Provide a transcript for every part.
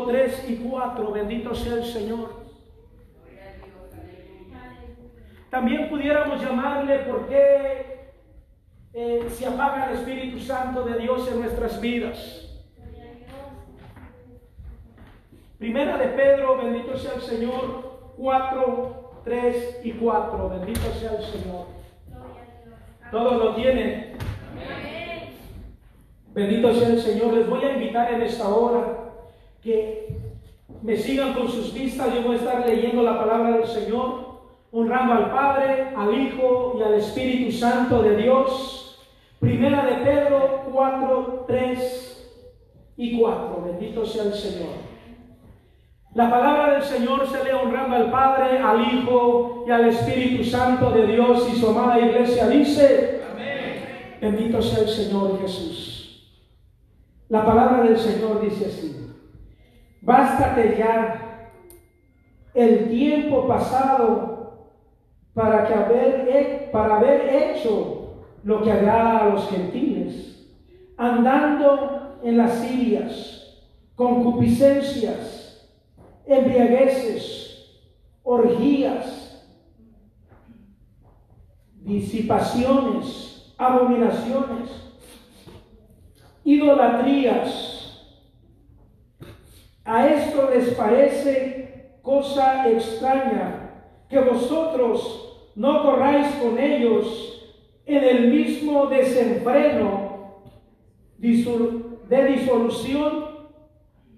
1, 3 y 4. Bendito sea el Señor. También pudiéramos llamarle por qué eh, se apaga el Espíritu Santo de Dios en nuestras vidas. Primera de Pedro, bendito sea el Señor, 4, 3 y 4. Bendito sea el Señor. Todos lo tienen. Bendito sea el Señor. Les voy a invitar en esta hora que me sigan con sus vistas. Yo voy a estar leyendo la palabra del Señor honrando al Padre, al Hijo y al Espíritu Santo de Dios. Primera de Pedro 4, 3 y 4. Bendito sea el Señor. La palabra del Señor se lee honrando al Padre, al Hijo y al Espíritu Santo de Dios y su amada iglesia dice, Amén. bendito sea el Señor Jesús. La palabra del Señor dice así, bástate ya el tiempo pasado para, que haber, para haber hecho lo que agrada a los gentiles, andando en las sirias, concupiscencias, embriagueces, orgías, disipaciones, abominaciones, idolatrías. A esto les parece cosa extraña que vosotros no corráis con ellos en el mismo desenfreno de disolución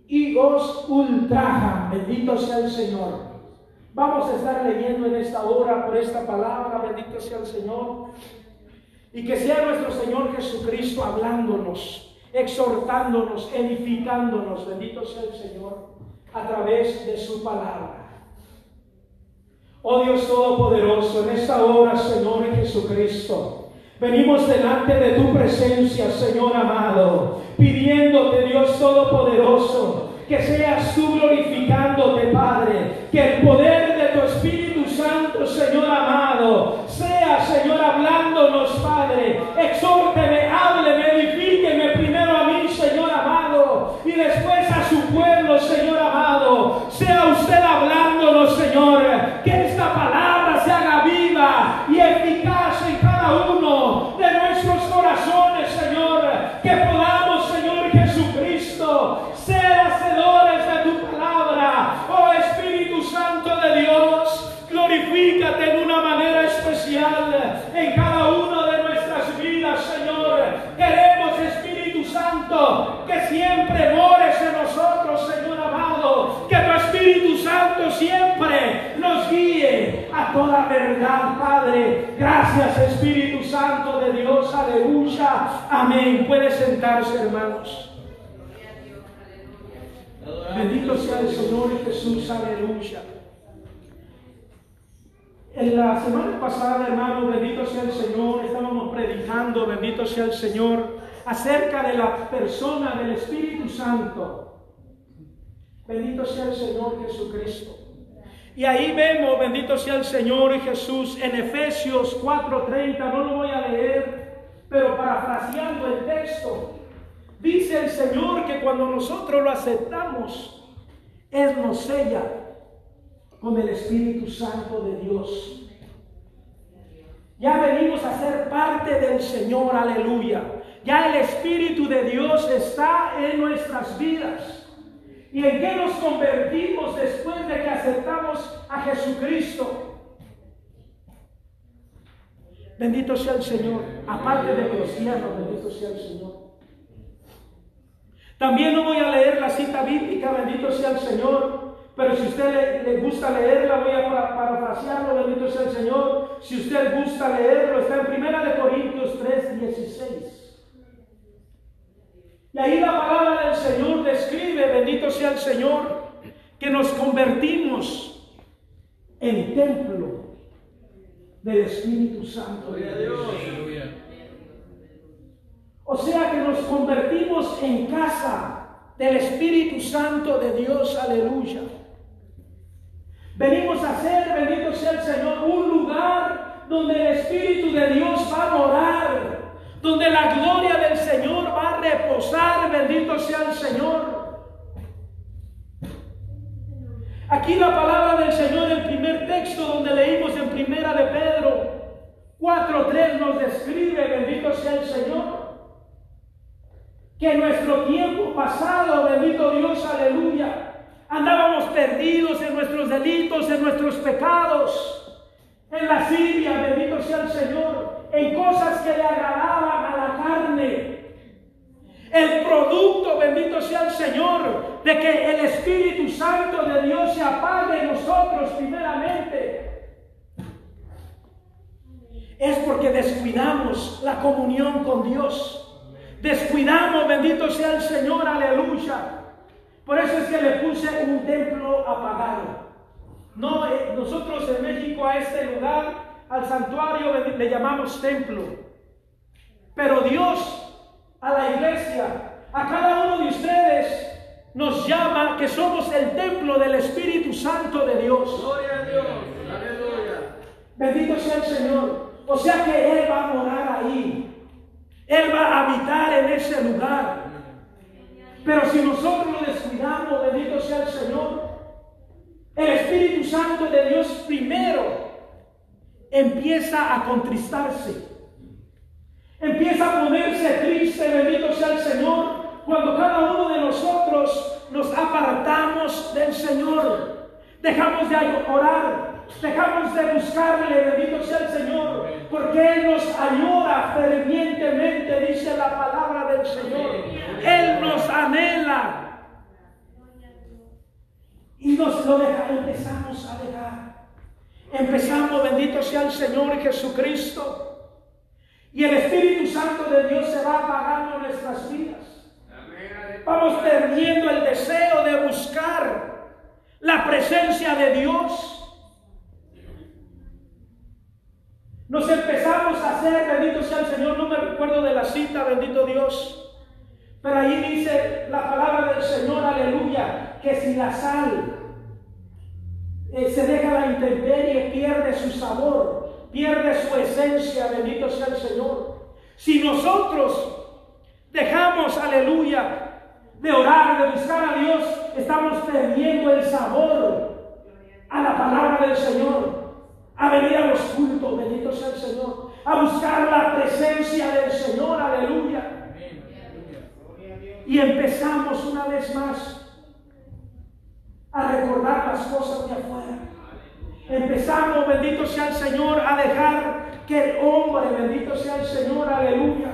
y os ultraja. Bendito sea el Señor. Vamos a estar leyendo en esta hora por esta palabra, bendito sea el Señor. Y que sea nuestro Señor Jesucristo hablándonos, exhortándonos, edificándonos, bendito sea el Señor, a través de su palabra. Oh Dios Todopoderoso, en esta hora, Señor Jesucristo, venimos delante de tu presencia, Señor amado, pidiéndote, Dios Todopoderoso, que seas tú glorificándote, Padre, que el poder de tu Espíritu Santo, Señor amado, sea, Señor, hablándonos, Padre, exhórteme, a toda verdad, Padre. Gracias, Espíritu Santo de Dios. Aleluya. Amén. Puede sentarse, hermanos. Bendito sea el Señor Jesús. Aleluya. En la semana pasada, hermano, bendito sea el Señor, estábamos predicando, bendito sea el Señor, acerca de la persona del Espíritu Santo. Bendito sea el Señor Jesucristo. Y ahí vemos, bendito sea el Señor Jesús, en Efesios 4:30, no lo voy a leer, pero parafraseando el texto, dice el Señor que cuando nosotros lo aceptamos, Él nos sella con el Espíritu Santo de Dios. Ya venimos a ser parte del Señor, aleluya. Ya el Espíritu de Dios está en nuestras vidas. ¿Y en qué nos convertimos después de que aceptamos a Jesucristo? Bendito sea el Señor. Aparte de cristiano, bendito sea el Señor. También no voy a leer la cita bíblica, bendito sea el Señor. Pero si usted le, gusta leerla, voy a parafrasearlo, bendito sea el Señor. Si usted gusta leerlo, está en 1 Corintios 3, 16. Y ahí la palabra del Señor describe, bendito sea el Señor, que nos convertimos en templo del Espíritu Santo de Dios. O sea que nos convertimos en casa del Espíritu Santo de Dios, aleluya. Venimos a ser, bendito sea el Señor, un lugar donde el Espíritu de Dios va a morar donde la gloria del Señor va a reposar, bendito sea el Señor. Aquí la palabra del Señor, el primer texto donde leímos en primera de Pedro 4.3 nos describe, bendito sea el Señor, que en nuestro tiempo pasado, bendito Dios, aleluya, andábamos perdidos en nuestros delitos, en nuestros pecados, en la Siria, bendito sea el Señor, en cosas que le agradaban a la carne, el producto, bendito sea el Señor, de que el Espíritu Santo de Dios se apague en nosotros primeramente. Es porque descuidamos la comunión con Dios. Descuidamos, bendito sea el Señor, aleluya. Por eso es que le puse un templo apagado. No, eh, nosotros en México a este lugar, al santuario, le llamamos templo. Pero Dios a la iglesia, a cada uno de ustedes, nos llama que somos el templo del Espíritu Santo de Dios. Gloria a Dios. Aleluya. Bendito sea el Señor. O sea que Él va a morar ahí. Él va a habitar en ese lugar. Pero si nosotros lo descuidamos, bendito sea el Señor, el Espíritu Santo de Dios primero empieza a contristarse empieza a ponerse triste, bendito sea el Señor, cuando cada uno de nosotros nos apartamos del Señor. Dejamos de orar, dejamos de buscarle, bendito sea el Señor, porque Él nos ayuda fervientemente, dice la palabra del Señor. Él nos anhela. Y nos lo deja, empezamos a dejar. Empezamos, bendito sea el Señor Jesucristo y el Espíritu Santo de Dios se va apagando nuestras vidas. Vamos perdiendo el deseo de buscar la presencia de Dios. Nos empezamos a hacer, bendito sea el Señor, no me recuerdo de la cita, bendito Dios. Pero ahí dice la palabra del Señor, aleluya, que si la sal eh, se deja la intemperie, pierde su sabor pierde su esencia, bendito sea el Señor. Si nosotros dejamos, aleluya, de orar, de buscar a Dios, estamos perdiendo el sabor a la palabra del Señor, a venir a los cultos, bendito sea el Señor, a buscar la presencia del Señor, aleluya. Y empezamos una vez más a recordar las cosas de afuera. Empezamos, bendito sea el Señor, a dejar que el hombre, bendito sea el Señor, aleluya,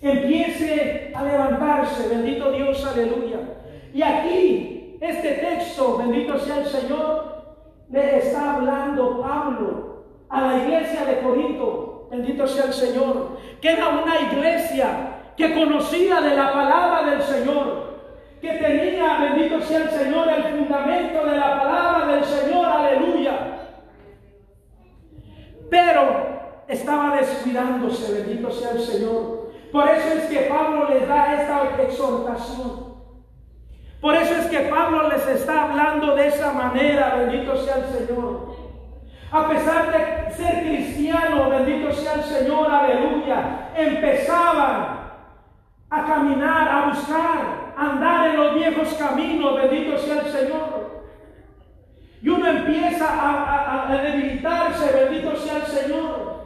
empiece a levantarse, bendito Dios, aleluya. Y aquí, este texto, bendito sea el Señor, le está hablando Pablo a la iglesia de Corinto, bendito sea el Señor, que era una iglesia que conocía de la palabra del Señor, que tenía, bendito sea el Señor, el fundamento de la palabra del Señor, aleluya. Pero estaba descuidándose, bendito sea el Señor. Por eso es que Pablo les da esta exhortación. Por eso es que Pablo les está hablando de esa manera, bendito sea el Señor. A pesar de ser cristiano, bendito sea el Señor, aleluya, empezaban a caminar, a buscar andar en los viejos caminos, bendito sea el Señor. Y uno empieza a, debilitarse, bendito sea el Señor.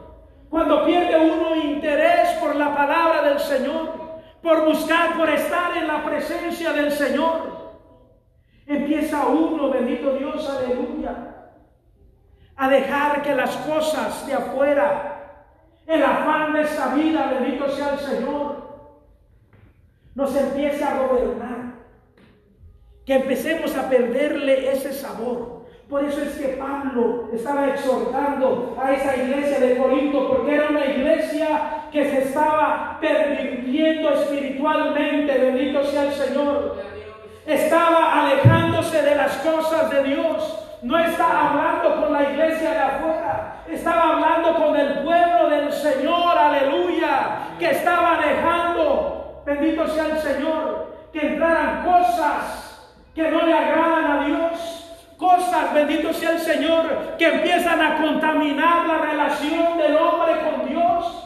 Cuando pierde uno interés por la palabra del Señor, por buscar, por estar en la presencia del Señor. Empieza uno, bendito Dios, aleluya, a dejar que las cosas de afuera, el afán de esta vida, bendito sea el Señor, nos empieza a gobernar, que empecemos a perderle ese sabor. Por eso es que Pablo estaba exhortando a esa iglesia de Corinto, porque era una iglesia que se estaba pervirtiendo espiritualmente, bendito sea el Señor. Estaba alejándose de las cosas de Dios. No está hablando con la iglesia de afuera, estaba hablando con el pueblo del Señor, aleluya, que estaba dejando bendito sea el Señor, que entraran cosas que no le agradan a Dios, cosas, bendito sea el Señor, que empiezan a contaminar la relación del hombre con Dios.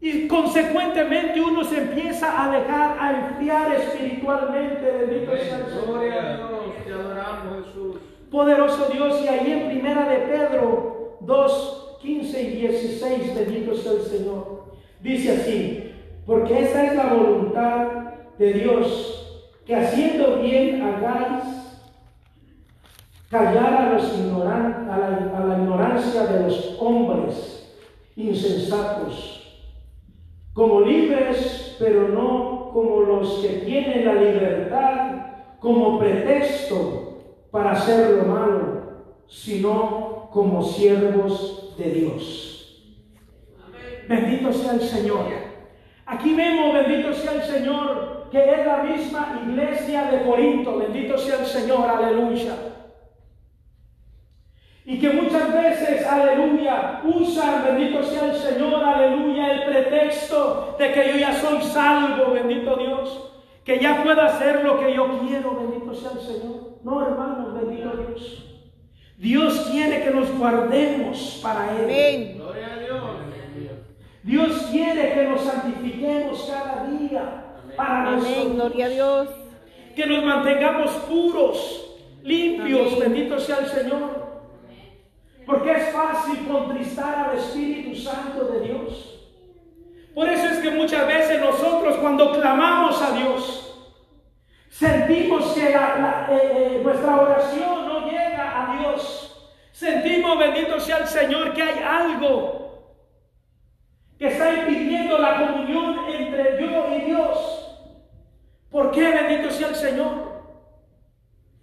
Y consecuentemente uno se empieza a dejar a enfriar espiritualmente, bendito sea el Señor. Poderoso Dios, y ahí en primera de Pedro 2, 15 y 16, bendito sea el Señor. Dice así, porque esta es la voluntad de Dios, que haciendo bien hagáis callar a, los ignoran, a, la, a la ignorancia de los hombres insensatos, como libres, pero no como los que tienen la libertad como pretexto para hacer lo malo, sino como siervos de Dios. Bendito sea el Señor. Aquí vemos, bendito sea el Señor, que es la misma iglesia de Corinto. Bendito sea el Señor, aleluya. Y que muchas veces, aleluya, usan, bendito sea el Señor, aleluya, el pretexto de que yo ya soy salvo, bendito Dios que ya pueda hacer lo que yo quiero, bendito sea el Señor. No, hermanos, bendito Dios. Dios quiere que nos guardemos para Él. Amén. Dios. Quiere que nos santifiquemos cada día para Amén. nosotros. Gloria a Dios. Que nos mantengamos puros, limpios, bendito sea el Señor. Porque es fácil contristar al Espíritu Santo de Dios. Por eso es que muchas veces nosotros cuando clamamos a Dios, sentimos que eh, eh, nuestra oración no llega a Dios. Sentimos, bendito sea el Señor, que hay algo que está impidiendo la comunión entre yo y Dios. ¿Por qué, bendito sea el Señor?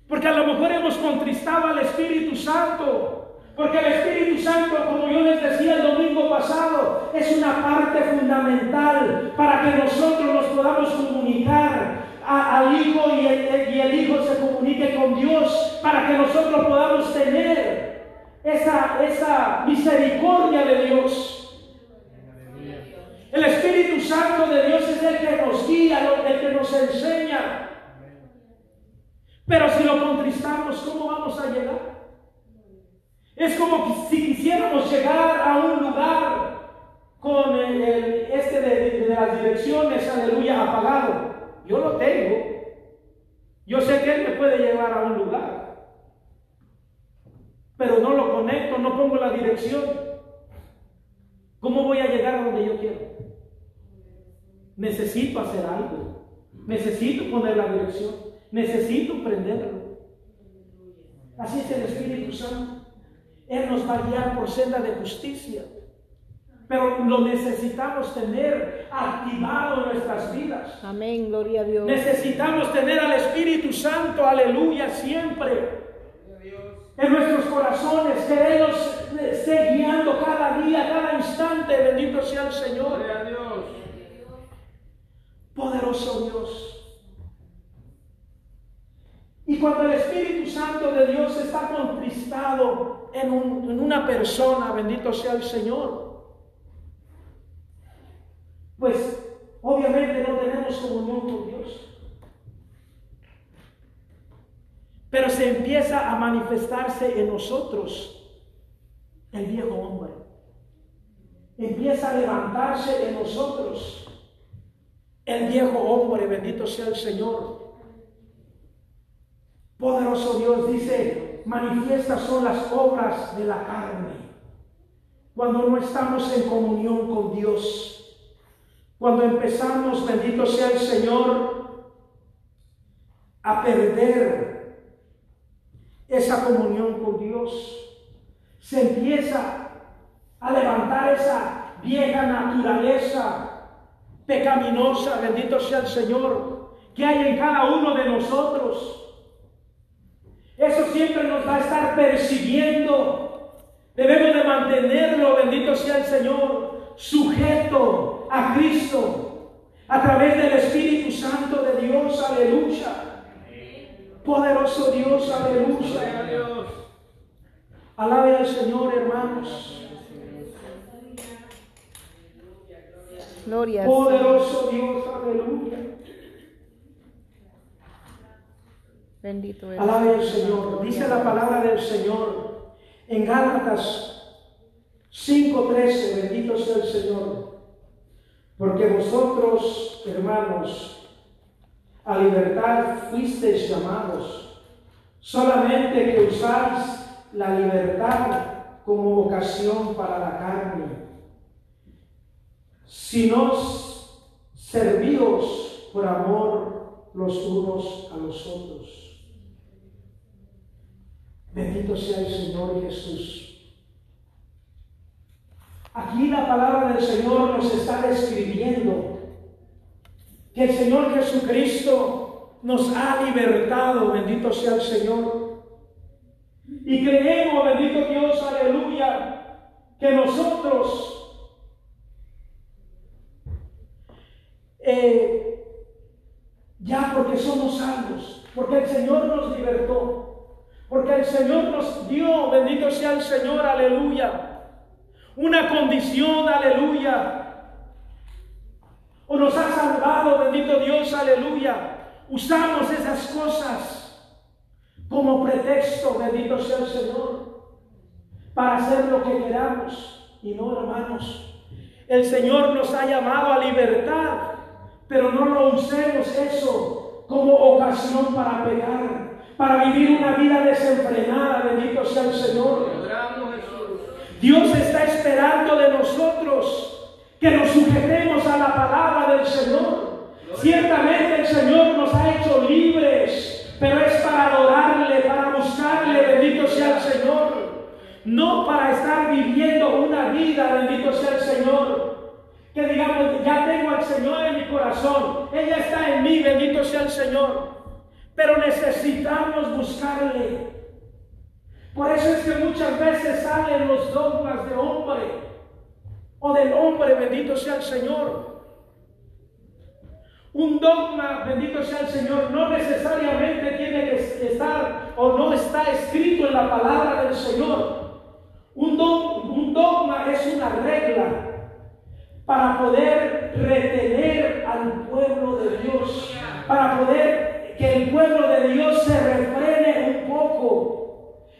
Porque a lo mejor hemos contristado al Espíritu Santo porque el Espíritu Santo, como yo les decía el domingo pasado, es una parte fundamental para que nosotros nos podamos comunicar al Hijo y el, y el Hijo se comunique con Dios, para que nosotros podamos tener esa, esa misericordia de Dios. El Espíritu Santo de Dios es el que nos guía, el que nos enseña. Pero si lo contristamos, ¿cómo vamos a llegar? Es como si quisiéramos llegar a un lugar con el, este de, las direcciones, aleluya, apagado. Yo lo tengo. Yo sé que Él me puede llevar a un lugar. Pero no lo conecto, no pongo la dirección. ¿Cómo voy a llegar a donde yo quiero? Necesito hacer algo. Necesito poner la dirección. Necesito prenderlo. Así es el Espíritu Santo. Él nos va a guiar por senda de justicia. Pero lo necesitamos tener activado en nuestras vidas. Amén, gloria a Dios. Necesitamos tener al Espíritu Santo, aleluya, siempre. En nuestros corazones, que Él nos esté guiando cada día, cada instante. Bendito sea el Señor. Poderoso Dios. Y cuando el Espíritu Santo de Dios está contristado en, en una persona, bendito sea el Señor, pues obviamente no tenemos comunión con Dios. Pero se empieza a manifestarse en nosotros el viejo hombre. Empieza a levantarse en nosotros el viejo hombre, bendito sea el Señor. Poderoso Dios dice, manifiestas son las obras de la carne. Cuando no estamos en comunión con Dios, cuando empezamos, bendito sea el Señor, a perder esa comunión con Dios, se empieza a levantar esa vieja naturaleza pecaminosa, bendito sea el Señor, que hay en cada uno de nosotros eso siempre nos va a estar persiguiendo. Debemos de mantenerlo, bendito sea el Señor, sujeto a Cristo a través del Espíritu Santo de Dios. Aleluya. Poderoso Dios, aleluya. Alabe al Señor, hermanos. Gloria. Poderoso Dios, aleluya. Bendito es. Alabe al Señor. Dice la palabra del Señor en Gálatas 5:13. Bendito sea el Señor. Porque vosotros, hermanos, a libertad fuisteis llamados. solamente que usáis la libertad como ocasión para la carne, sino servíos por amor los unos a los otros. Bendito sea el Señor Jesús. Aquí la palabra del Señor nos está describiendo que el Señor Jesucristo nos ha libertado, bendito sea el Señor. Y creemos, bendito Dios, aleluya, que nosotros eh, ya porque somos salvos, porque el Señor nos libertó, porque el Señor nos dio, bendito sea el Señor, aleluya, una condición, aleluya. O nos ha salvado, bendito Dios, aleluya. Usamos esas cosas como pretexto, bendito sea el Señor, para hacer lo que queramos. Y no, hermanos, el Señor nos ha llamado a libertad, pero no lo usemos eso como ocasión para pegar, para vivir una vida desenfrenada, bendito sea el Señor. Dios está esperando de nosotros que nos sujetemos a la palabra del Señor. Ciertamente el Señor nos ha hecho libres, pero es para adorarle, para buscarle, bendito sea el Señor. No para estar viviendo una vida, bendito sea el Señor. Que digamos, ya tengo al Señor en mi corazón, ella está en mí, bendito sea el Señor. Pero necesitamos buscarle. Por eso es que muchas veces salen los dogmas de hombre o del hombre, bendito sea el Señor. Un dogma, bendito sea el Señor, no necesariamente tiene que estar o no está escrito en la palabra del Señor. Un, un dogma es una regla para poder retener al pueblo de Dios, para poder que el pueblo de Dios se refrene un poco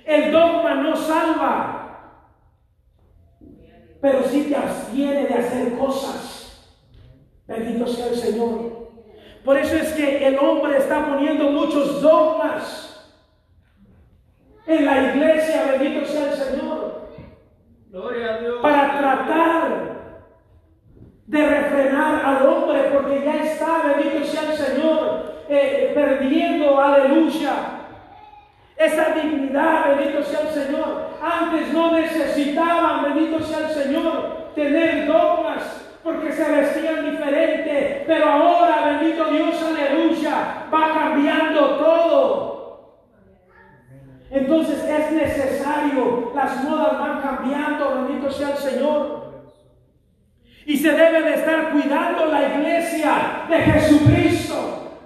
el dogma no salva, pero sí te abstiene de hacer cosas. Bendito sea el Señor. Por eso es que el hombre está poniendo muchos dogmas en la iglesia, bendito sea el Señor. Gloria a Dios. Para tratar de refrenar al hombre, porque ya está, bendito sea el Señor, eh, perdiendo, aleluya, esa dignidad, bendito sea el Señor. Antes no necesitaban, bendito sea el Señor, tener dogmas porque se vestían diferente, pero ahora, bendito Dios, aleluya, va cambiando todo. Entonces es necesario, las modas van cambiando, bendito sea el Señor. Y se debe de estar cuidando la iglesia de Jesucristo.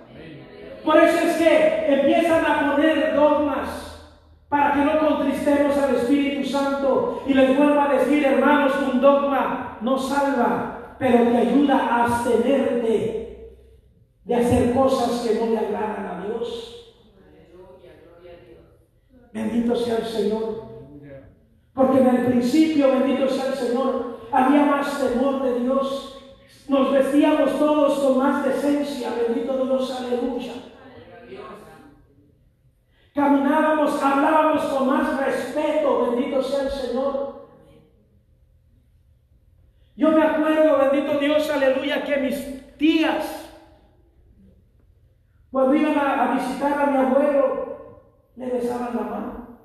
Por eso es que empiezan a poner dogmas para que no contristemos al Espíritu Santo. Y les vuelvo a decir, hermanos, un dogma no salva, pero te ayuda a abstenerte de hacer cosas que no le agradan a Dios. Bendito sea el Señor. Porque en el principio, bendito sea el Señor, había más temor de Dios. Nos vestíamos todos con más decencia, bendito Dios, aleluya. Caminábamos, hablábamos con más respeto, bendito sea el Señor. Yo me acuerdo, bendito Dios, aleluya, que mis tías, cuando iban a, visitar a mi abuelo, le besaban la mano,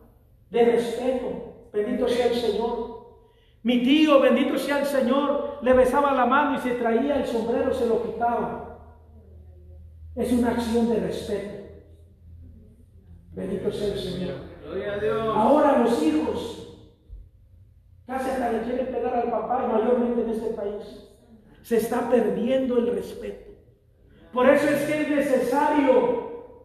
de respeto, bendito sea el Señor. Mi tío, bendito sea el Señor, le besaba la mano y se traía el sombrero, se lo quitaba. Es una acción de respeto. Bendito sea el Señor. Ahora los hijos casi hasta le quieren pegar al papá, mayormente en este país. Se está perdiendo el respeto. Por eso es que es necesario,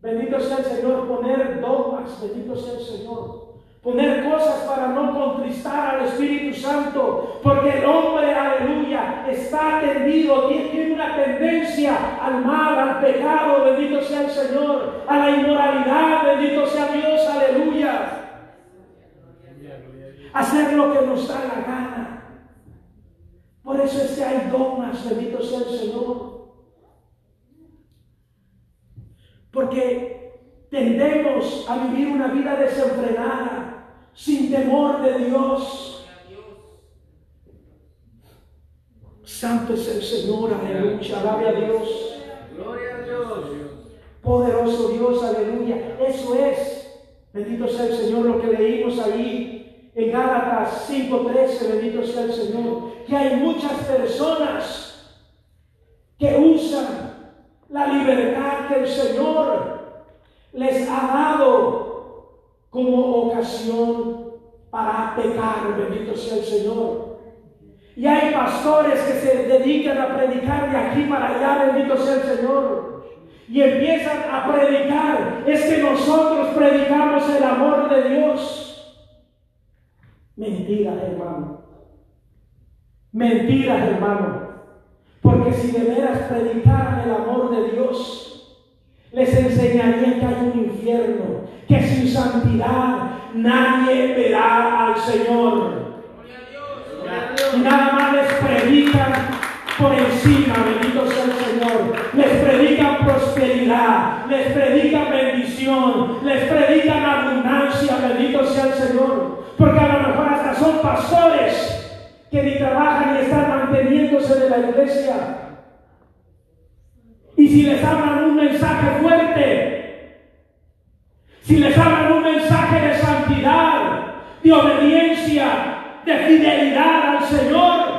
bendito sea el Señor, poner dogmas, bendito sea el Señor poner cosas para no contristar al Espíritu Santo, porque el hombre, aleluya, está tendido, tiene una tendencia al mal, al pecado, bendito sea el Señor, a la inmoralidad, bendito sea Dios, aleluya. Hacer lo que nos da la gana. Por eso es que hay dogmas, bendito sea el Señor. Porque tendemos a vivir una vida desenfrenada, sin temor de Dios. Santo es el Señor, aleluya, alabe a Dios. Gloria a Dios. Poderoso Dios, aleluya. Eso es, bendito sea el Señor, lo que leímos ahí en Gálatas 5:13, bendito sea el Señor, que hay muchas personas que usan la libertad que el Señor les ha dado como ocasión para pecar, bendito sea el Señor. Y hay pastores que se dedican a predicar de aquí para allá, bendito sea el Señor. Y empiezan a predicar. Es que nosotros predicamos el amor de Dios. Mentira, hermano. Mentira, hermano. Porque si de veras predicaran el amor de Dios, les enseñaría que hay un infierno, que sin santidad nadie verá al Señor. Y nada más les predican por encima, bendito sea el Señor. Les predican prosperidad, les predican bendición, les predican pastores que ni trabajan y están manteniéndose de la iglesia. Y si les hablan un mensaje fuerte, si les hablan un mensaje de santidad, de obediencia, de fidelidad al Señor,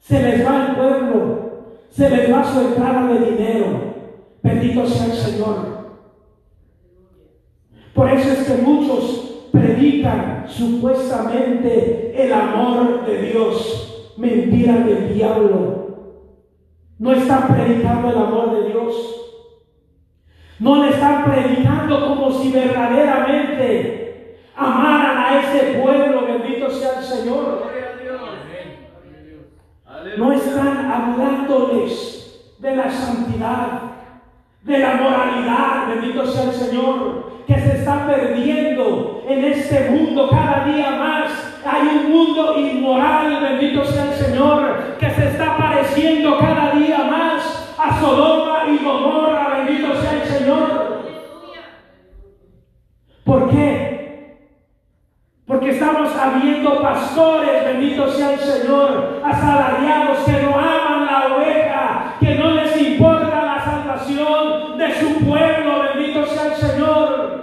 se les va el pueblo, se les va su entrada de dinero. Bendito sea el Señor. Por eso es que muchos predican supuestamente el amor de Dios. Mentira del diablo. No están predicando el amor de Dios. No le están predicando como si verdaderamente amaran a ese pueblo. Bendito sea el Señor. No están hablándoles de la santidad, de la moralidad, bendito sea el Señor, que se está perdiendo en este mundo cada día más. Hay un mundo inmoral, bendito sea el Señor, que se está pareciendo cada día más a Sodoma y Gomorra, bendito sea el Señor. ¿Por qué? Porque estamos habiendo pastores, bendito sea el Señor, asalariados que no aman la oveja, que no les importa la salvación de su pueblo, bendito sea el Señor.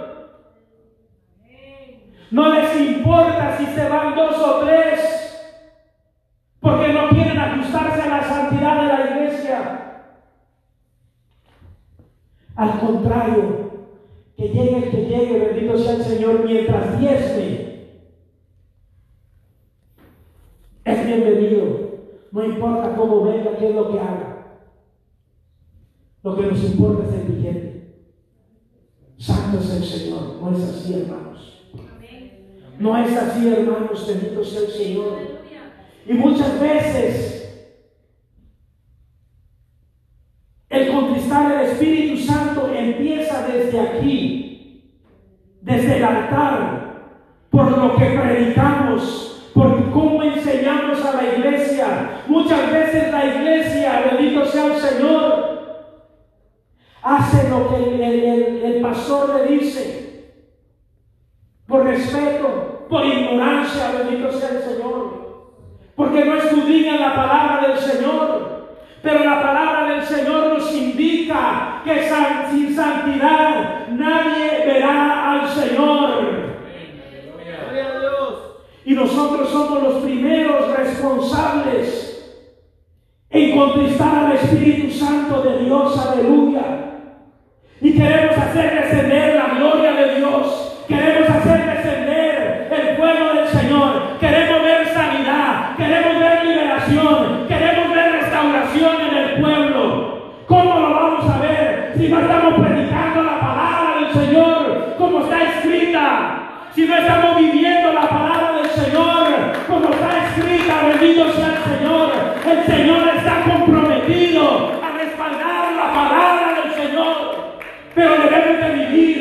No les importa si se van dos o tres, porque no quieren ajustarse a la santidad de la iglesia. Al contrario, que llegue el que llegue, bendito sea el Señor, mientras diezme, es bienvenido. No importa cómo venga, qué es lo que haga. Lo que nos importa es el billete. Santo es el Señor. No es así, hermanos. No es así, hermanos. Bendito sea el Señor. Y muchas veces el conquistar el Espíritu Santo empieza desde aquí, desde el altar, por lo que predicamos, por cómo enseñamos a la iglesia. Muchas veces la iglesia, bendito sea el Señor, hace lo que el, el- pastor le dice, por respeto, por ignorancia, bendito sea el Señor, porque no escudriñan la palabra del Señor. Pero la palabra del Señor nos indica que sin santidad nadie verá al Señor. Y nosotros somos los primeros responsables en contristar al Espíritu Santo de Dios, aleluya. Y queremos hacer descender la gloria de Dios. Queremos Señor como está escrita? Si no estamos viviendo la palabra del Señor como está escrita, bendito sea el Señor. El Señor está comprometido a respaldar la palabra del Señor. Pero debemos de vivir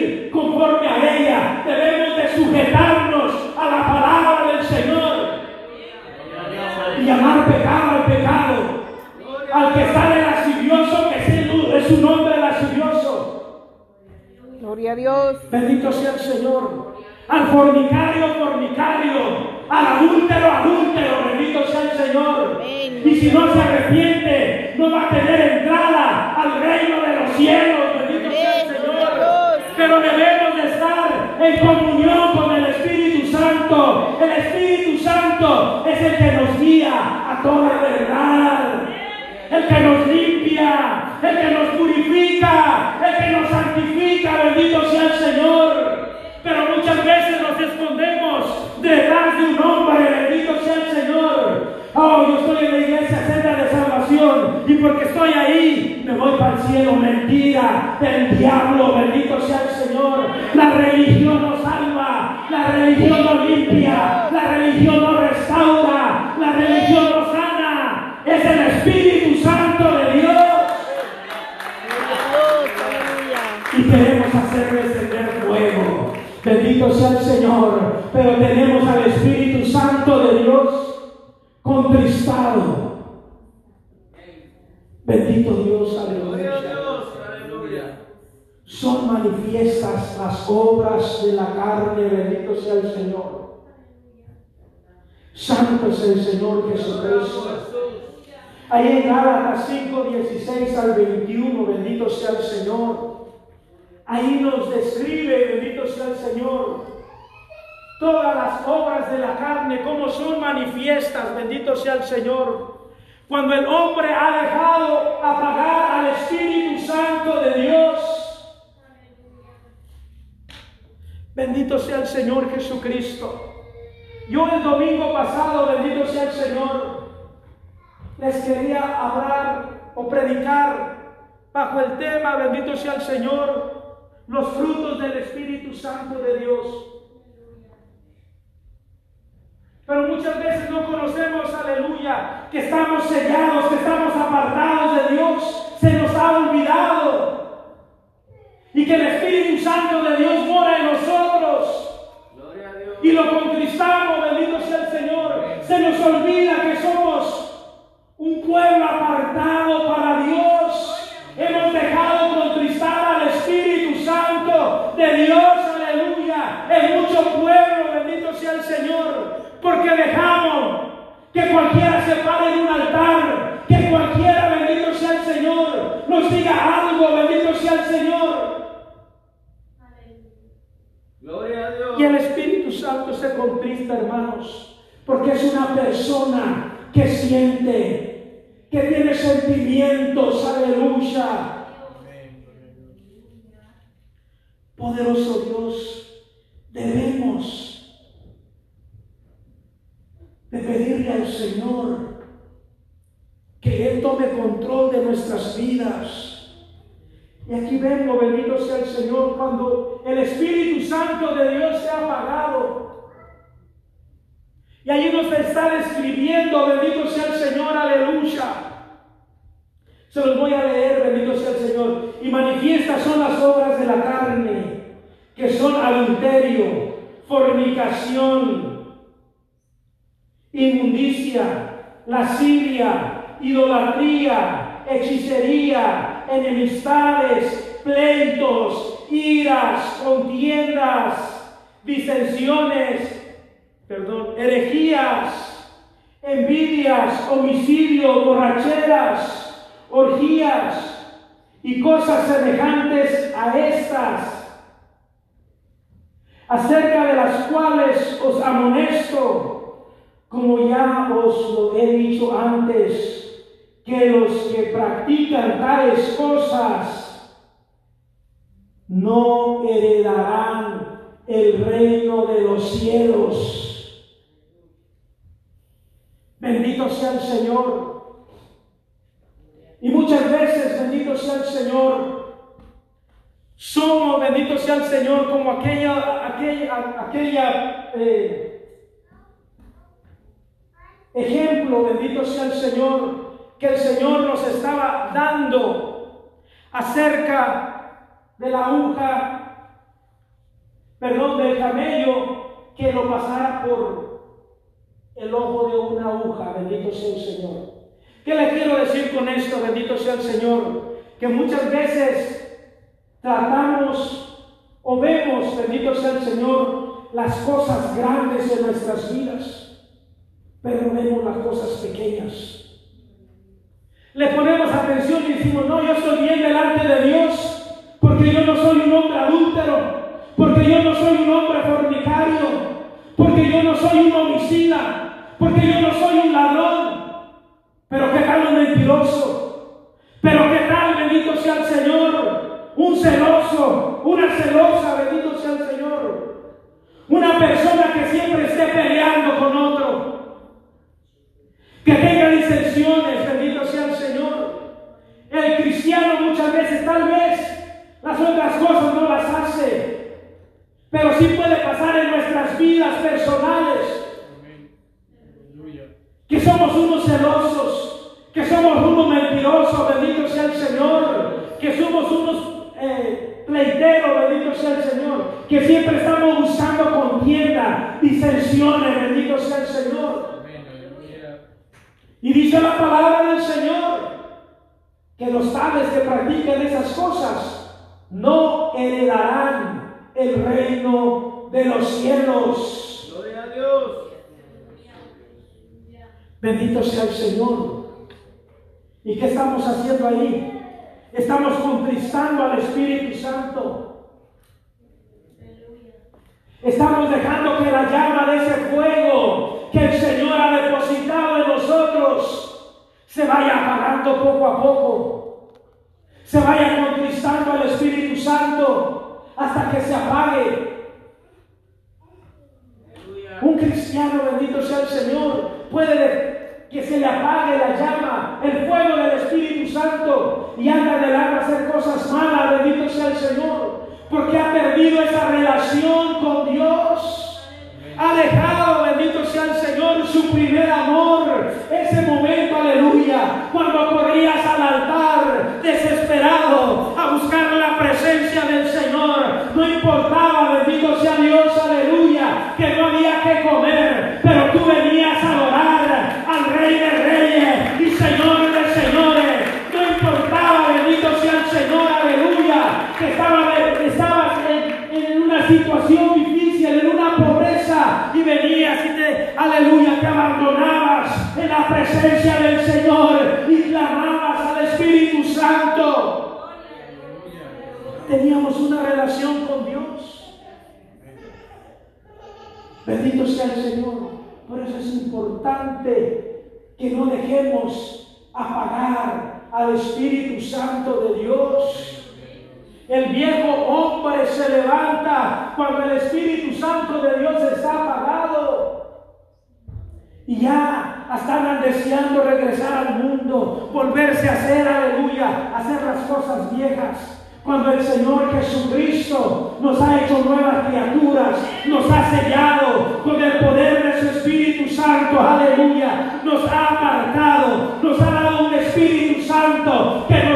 Gloria a Dios. Bendito sea el Señor. Al fornicario, fornicario. Al adúltero, adúltero. Bendito sea el Señor. Amén. Y si no se arrepiente, no va a tener entrada al reino de los cielos. Bendito sea el. Señor. Pero debemos de estar en comunión con el Espíritu Santo. El Espíritu Santo es el que nos guía a toda verdad. El que nos limpia, el que nos purifica, el que nos santifica. Bendito sea el Señor. Pero muchas veces nos escondemos detrás de un hombre. Bendito sea el Señor. Oh, yo estoy en la iglesia senda de salvación y porque estoy ahí me voy para el cielo. Mentira del diablo. Bendito sea el Señor. La religión no salva, la religión no limpia, la religión no restaura, la religión no sana. Es el Espíritu y queremos hacer descender fuego. Bendito sea el Señor, pero tenemos al Espíritu Santo de Dios contristado. Bendito Dios, aleluya. Son manifiestas las obras de la carne, bendito sea el Señor. Santo es el Señor Jesucristo. Ahí en Gálatas 5, 16 al 21, bendito sea el Señor. Ahí nos describe, bendito sea el Señor, todas las obras de la carne, cómo son manifiestas, bendito sea el Señor. Cuando el hombre ha dejado apagar al Espíritu Santo de Dios. Bendito sea el Señor Jesucristo. Yo el domingo pasado, bendito sea el Señor, les quería hablar o predicar bajo el tema, bendito sea el Señor, los frutos del Espíritu Santo de Dios. Pero muchas veces no conocemos, aleluya, que estamos sellados, que estamos apartados de Dios. Se nos ha olvidado. Y que el Espíritu Santo de Dios mora en nosotros Gloria a Dios. y lo contristamos, bendito sea el Señor. Se nos olvida que somos un pueblo apartado para Dios. Hemos dejado contristar al Espíritu Santo de Dios, aleluya. En mucho pueblo, bendito sea el Señor, porque dejamos que cualquiera se pare en un altar, que cualquiera, bendito sea el Señor, nos diga algo, bendito sea el Señor. Gloria a Dios. Y el Espíritu Santo se hermanos, porque es una persona que siente, que tiene sentimientos, aleluya. Poderoso Dios, debemos de pedirle al Señor que Él tome control de nuestras vidas. Y aquí vengo, bendito sea el Señor, cuando el Espíritu Santo de Dios se ha apagado. Y allí nos está describiendo, bendito sea el Señor, aleluya. Se los voy a leer, bendito sea el Señor. Y manifiestas son las obras de la carne, que son adulterio, fornicación, inmundicia, lascivia, hechicería, enemistades, pleitos, iras, contiendas, disensiones, perdón, herejías, envidias, homicidios, borracheras, orgías y cosas semejantes a estas, acerca de las cuales os amonesto, como ya os lo he dicho antes, que los que practican tales cosas no heredarán el reino de los cielos. Bendito sea el Señor. Y muchas veces, bendito sea el Señor, somos, bendito sea el Señor, como aquella, aquella, aquella eh, ejemplo, bendito sea el Señor, que el Señor nos estaba dando acerca de la aguja, perdón, del camello que lo pasara por el ojo de una aguja, bendito sea el Señor. ¿Qué le quiero decir con esto? Bendito sea el Señor. Que muchas veces tratamos vemos, bendito sea el Señor, las cosas grandes en nuestras vidas, pero vemos las cosas pequeñas. Le ponemos atención y decimos, no, yo estoy bien delante de Dios, porque yo no soy un hombre adúltero, porque yo no soy un hombre fornicario, porque yo no soy un homicida, porque yo no soy un ladrón. Pero qué tal un mentiroso, pero qué tal, bendito sea el Señor, un celoso, una celosa, bendito sea el Señor, una persona que siempre esté peleando con otro, que tenga disensiones, bendito sea el Señor. El cristiano muchas veces, tal vez, las otras cosas no las hace, pero sí puede pasar en nuestras vidas personales. Que somos unos celosos, que somos unos mentirosos, bendito sea el Señor, que somos unos eh, pleiteros, bendito sea el Señor, que siempre estamos buscando contienda, disensiones, bendito sea el Señor. Y dice la palabra del Señor que los tales que practican esas cosas no heredarán el reino de los cielos. Gloria a Dios. Bendito sea el Señor. ¿Y qué estamos haciendo ahí? Estamos contristando al Espíritu Santo. Estamos dejando que la llama de ese fuego que el Señor ha depositado en nosotros se vaya apagando poco a poco. Se vaya contristando al Espíritu Hasta que se apague. Un cristiano, bendito sea el Señor, puede que se le apague la llama, el fuego del Espíritu Santo y anda adelante a hacer cosas malas, bendito sea el Señor, porque ha perdido esa relación con Dios. Ha dejado, bendito sea el Señor, su primer amor. Ese momento, aleluya, cuando corrías al altar No importaba, bendito sea Dios, aleluya, que no había que comer, pero tú venías a adorar al Rey de Reyes y Señor de Señores. No importaba, bendito sea el Señor, aleluya, que estaba, estabas en, en una situación difícil, en una pobreza, y venías y te, aleluya, te abandonabas en la presencia del Señor y clamabas al Espíritu Santo. Teníamos una relación con Dios. Bendito sea el Señor. Por eso es importante que no dejemos apagar al Espíritu Santo de Dios. El viejo hombre se levanta cuando el Espíritu Santo de Dios está apagado. Y ya andan deseando regresar al mundo, volverse a hacer, aleluya, hacer las cosas viejas. Cuando el Señor Jesucristo nos ha hecho nuevas criaturas, nos ha sellado con el poder de su Espíritu Santo, aleluya, nos ha apartado, nos ha dado un Espíritu Santo que nos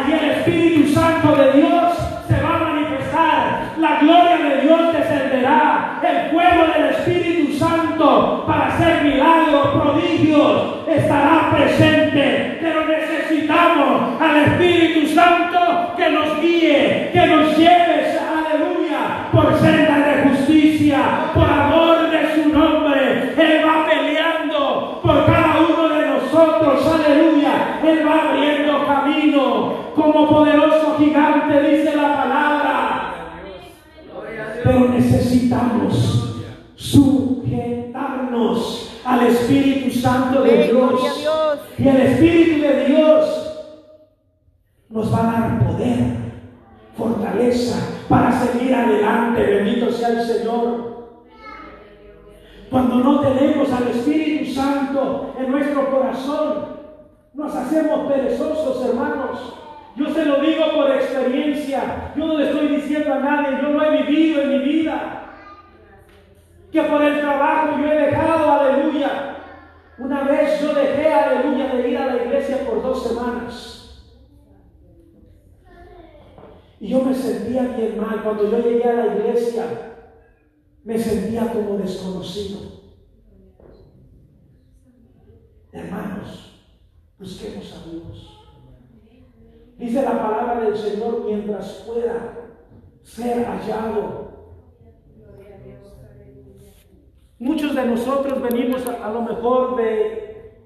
allí el Espíritu Santo de Dios se va a manifestar. La gloria de Dios descenderá. El fuego del Espíritu Santo para hacer milagros, prodigios, estará presente. Pero necesitamos al Espíritu Santo el Señor. Cuando no tenemos al Espíritu Santo en nuestro corazón, nos hacemos perezosos, hermanos. Yo se lo digo por experiencia. Yo no le estoy diciendo a nadie, yo lo he vivido en mi vida. Que por el trabajo yo he dejado, aleluya. Una vez yo dejé, aleluya, de ir a la iglesia por dos semanas. Y yo me sentía bien mal. Cuando yo llegué a la iglesia, me sentía como desconocido. Hermanos, busquemos a Dios. Dice la palabra del Señor mientras pueda ser hallado. Muchos de nosotros venimos a, a lo mejor de,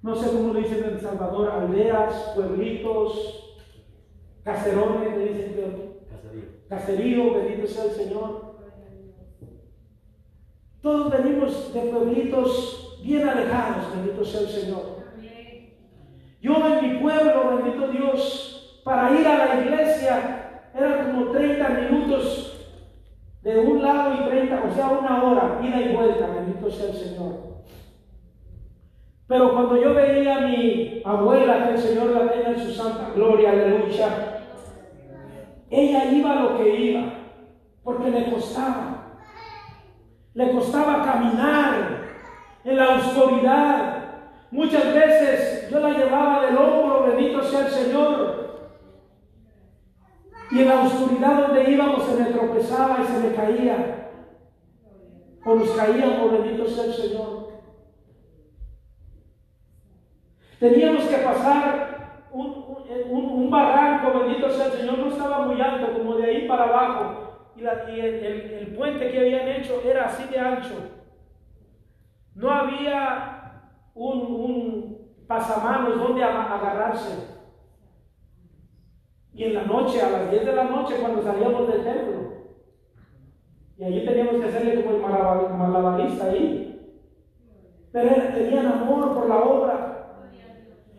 no sé cómo le dicen en El Salvador, aldeas, pueblitos, caserones, le dicen que caserío, bendito sea el Señor. Todos venimos de pueblitos bien alejados, bendito sea el Señor. Yo en mi pueblo, bendito Dios, para ir a la iglesia eran como 30 minutos de un lado y 30, o sea, una hora, ida y vuelta, bendito sea el Señor. Pero cuando yo veía a mi abuela, que el Señor la tenga en su santa gloria, aleluya, ella iba lo que iba, porque le costaba. Le costaba caminar en la oscuridad. Muchas veces yo la llevaba del hombro, bendito sea el Señor. Y en la oscuridad donde íbamos se me tropezaba y se me caía. O nos caíamos, bendito sea el Señor. Teníamos que pasar un, un, un, barranco, bendito sea el Señor, no estaba muy alto, como de ahí para abajo. Y, el, puente que habían hecho era así de ancho. No había un, un pasamanos donde agarrarse. Y en la noche, a las 10 de la noche, cuando salíamos del templo, y allí teníamos que hacerle como el malabarista ahí. Pero tenían amor por la obra.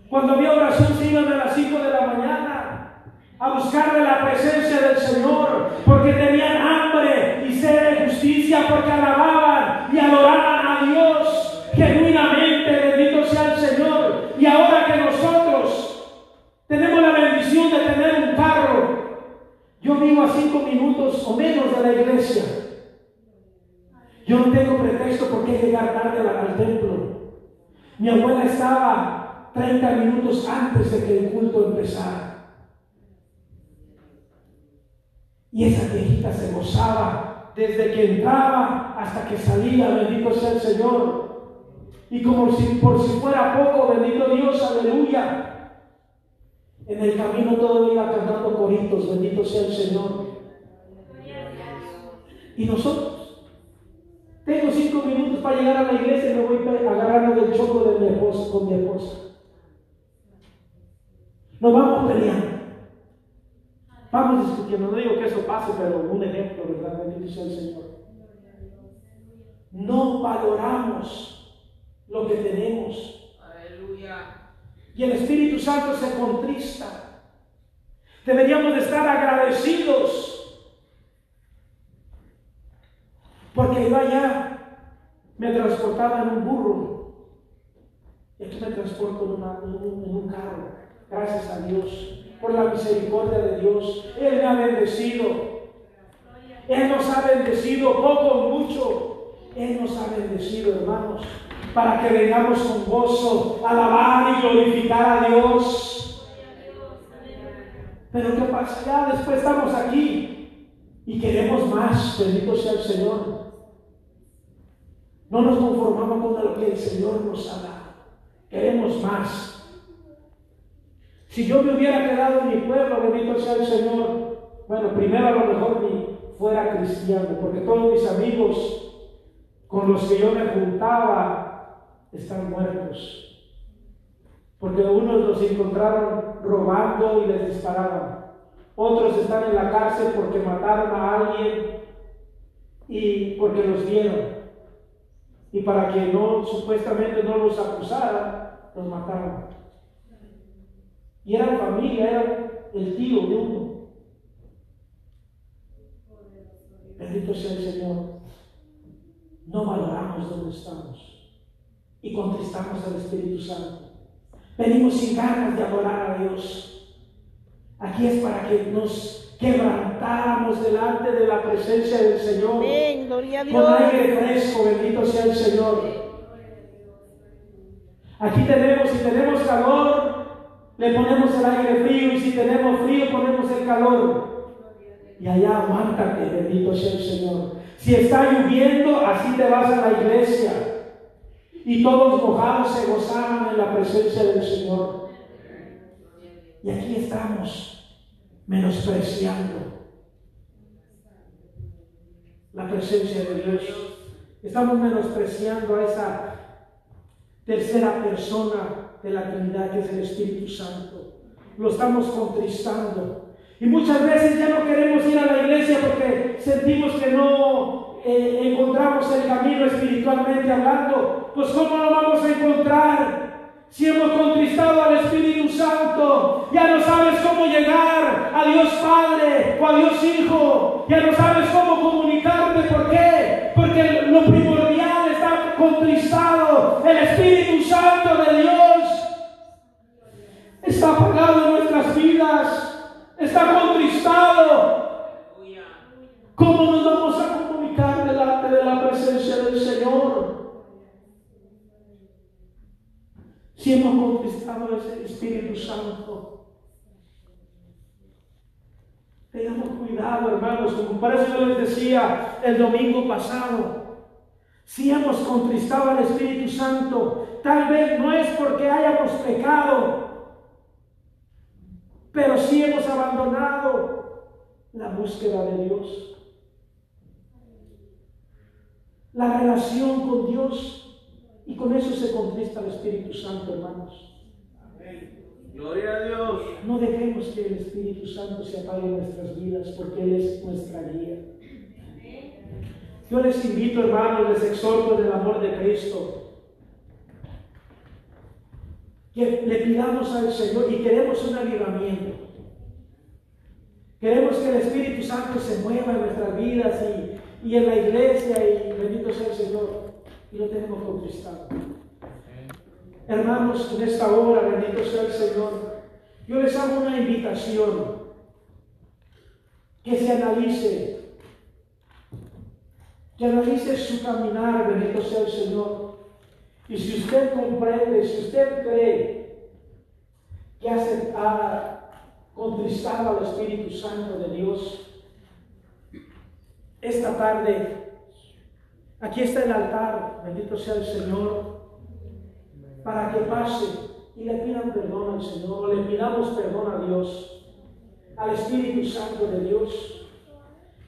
Cuando había oración se iban a las 5 de la mañana a buscarle la presencia del Señor, porque tenían hambre y sed de justicia, porque alababan y adoraban a Dios genuinamente, bendito sea el Señor. Y ahora que nosotros tenemos la bendición de tener un carro, yo vivo a cinco minutos o menos de la iglesia. Yo no tengo pretexto por qué llegar tarde al templo. Mi abuela estaba 30 minutos antes de que el culto empezara. Y esa viejita se gozaba desde que entraba hasta que salía, bendito sea el Señor. Y como si por si fuera poco, bendito Dios, aleluya. En el camino todo iba cantando coritos, bendito sea el Señor. Y nosotros, tengo cinco minutos para llegar a la iglesia y me voy agarrando del choco de mi esposa con mi esposa. Nos vamos peleando. Vamos discutiendo. No digo que eso pase, pero un ejemplo, ¿verdad? Bendito sea el Señor. No valoramos lo que tenemos. Aleluya. Y el Espíritu Santo se contrista. Deberíamos de estar agradecidos. Porque yo allá me transportaba en un burro. Y aquí me transporto en, una, en, un, en un carro. Gracias a Dios. Por la misericordia de Dios. Él me ha bendecido. Él nos ha bendecido poco o mucho. Él nos ha bendecido, hermanos para que vengamos con gozo, alabar y glorificar a Dios. Pero ¿qué pasa? Ya después estamos aquí y queremos más, bendito sea el Señor. No nos conformamos con lo que el Señor nos ha dado. Queremos más. Si yo me hubiera quedado en mi pueblo, bendito sea el Señor, bueno, primero a lo mejor ni fuera cristiano, porque todos mis amigos con los que yo me juntaba están muertos. Porque unos los encontraron robando y les disparaban. Otros están en la cárcel porque mataron a alguien y porque los dieron. Y para que no supuestamente no los acusaran, los mataron. Y eran familia, eran el tío de uno. Bendito sea el Señor. No valoramos donde estamos y contristamos al Espíritu Santo. Venimos sin ganas de adorar a Dios. Aquí es para que nos quebrantáramos delante de la presencia del Señor. Amén, gloria a Dios. Con aire fresco, bendito sea el Señor. Aquí tenemos, si tenemos calor, le ponemos el aire frío y si tenemos frío, ponemos el calor. Y allá aguántate, bendito sea el Señor. Si está lloviendo, así te vas a la iglesia. Y todos mojados se gozaban en la presencia del Señor. Y aquí estamos menospreciando la presencia de Dios. Estamos menospreciando a esa tercera persona de la Trinidad que es el Espíritu Santo. Lo estamos contristando. Y muchas veces ya no queremos ir a la iglesia porque sentimos que no eh, encontramos el camino espiritualmente hablando. Pues ¿cómo lo vamos a encontrar? Si hemos contristado al Espíritu Santo, ya no sabes cómo llegar a Dios Padre o a Dios Hijo, ya no sabes cómo comunicarte. ¿Por qué? Porque lo primordial está contristado. El Espíritu Santo de Dios está apagado en nuestras vidas, está contristado. ¿Cómo nos vamos a comunicar delante de la presencia del Señor? Si hemos conquistado ese Espíritu Santo. Tengamos cuidado, hermanos, como por eso les decía el domingo pasado. Si hemos contristado al Espíritu Santo, tal vez no es porque hayamos pecado, pero si hemos abandonado la búsqueda de Dios. La relación con Dios y con eso se contrista el Espíritu Santo, hermanos. Gloria a Dios. No dejemos que el Espíritu Santo se apague en nuestras vidas porque Él es nuestra guía. Yo les invito, hermanos, les exhorto en el amor de Cristo, que le pidamos al Señor y queremos un avivamiento. Queremos que el Espíritu Santo se mueva en nuestras vidas y, y en la iglesia y bendito sea el Señor. Y lo tenemos conquistado. Hermanos, en esta hora, bendito sea el Señor, yo les hago una invitación que se analice, que analice su caminar, bendito sea el Señor. Y si usted comprende, si usted cree que ha contristado al Espíritu Santo de Dios, esta tarde, aquí está el altar, bendito sea el Señor, para que pase y le pidan perdón al Señor, le pidamos perdón a Dios, al Espíritu Santo de Dios,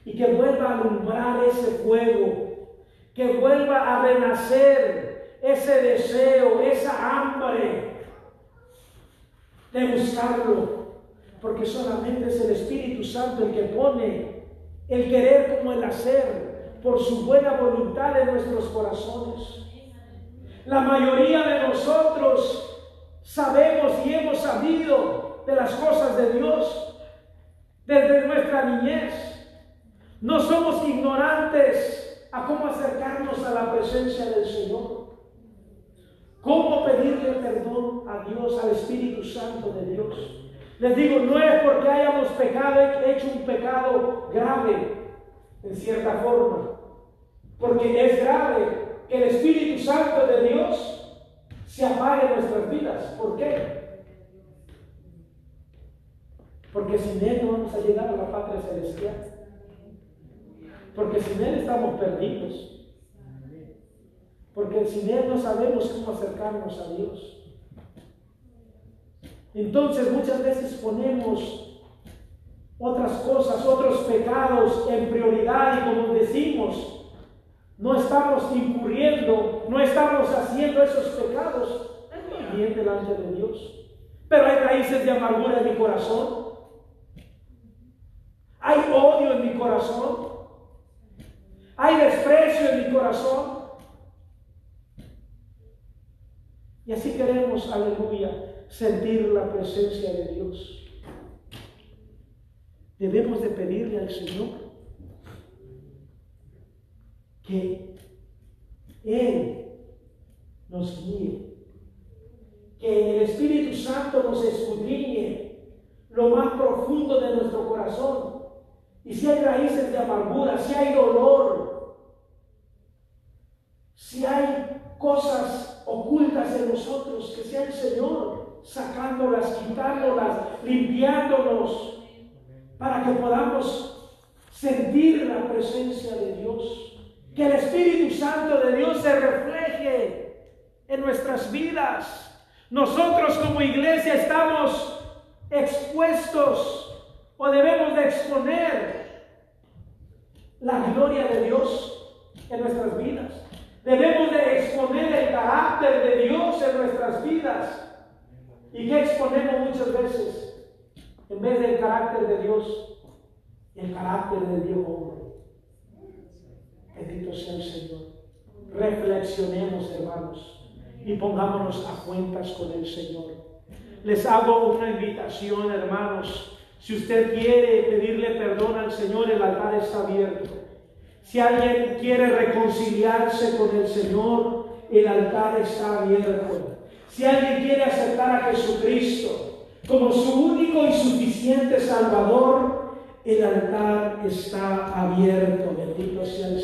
y que vuelva a alumbrar ese fuego, que vuelva a renacer ese deseo, esa hambre de buscarlo, porque solamente es el Espíritu Santo el que pone el querer como el hacer por su buena voluntad en nuestros corazones. La mayoría de nosotros sabemos y hemos sabido de las cosas de Dios desde nuestra niñez. No somos ignorantes a cómo acercarnos a la presencia del Señor. ¿Cómo pedirle perdón a Dios, al Espíritu Santo de Dios? Les digo, no es porque hayamos pecado, hecho un pecado grave, en cierta forma, porque es grave que el Espíritu Santo de Dios se apague en nuestras vidas. ¿Por qué? Porque sin Él no vamos a llegar a la patria celestial. Porque sin Él estamos perdidos. Porque sin Él no sabemos cómo acercarnos a Dios. Entonces muchas veces ponemos otras cosas, otros pecados en prioridad y como decimos, no estamos incurriendo, no estamos haciendo esos pecados bien delante de Dios. Pero hay raíces de amargura en mi corazón. Hay odio en mi corazón. Hay desprecio en mi corazón. Y así queremos, aleluya, sentir la presencia de Dios. Debemos de pedirle al Señor que Él nos guíe, que el Espíritu Santo nos escudriñe lo más profundo de nuestro corazón. Y si hay raíces de amargura, si hay dolor, si hay cosas ocultas en nosotros, que sea el Señor sacándolas, quitándolas, limpiándonos, para que podamos sentir la presencia de Dios, que el Espíritu Santo de Dios se refleje en nuestras vidas. Nosotros como iglesia estamos expuestos o debemos de exponer la gloria de Dios en nuestras vidas. Debemos de exponer el carácter de Dios en nuestras vidas. ¿Y qué exponemos muchas veces? En vez del carácter de Dios, el carácter del viejo hombre. Bendito sea el Señor. Reflexionemos, hermanos, y pongámonos a cuentas con el Señor. Les hago una invitación, hermanos. Si usted quiere pedirle perdón al Señor, el altar está abierto. Si alguien quiere reconciliarse con el Señor, el altar está abierto. Si alguien quiere aceptar a Jesucristo como su único y suficiente Salvador, el altar está abierto. Bendito sea el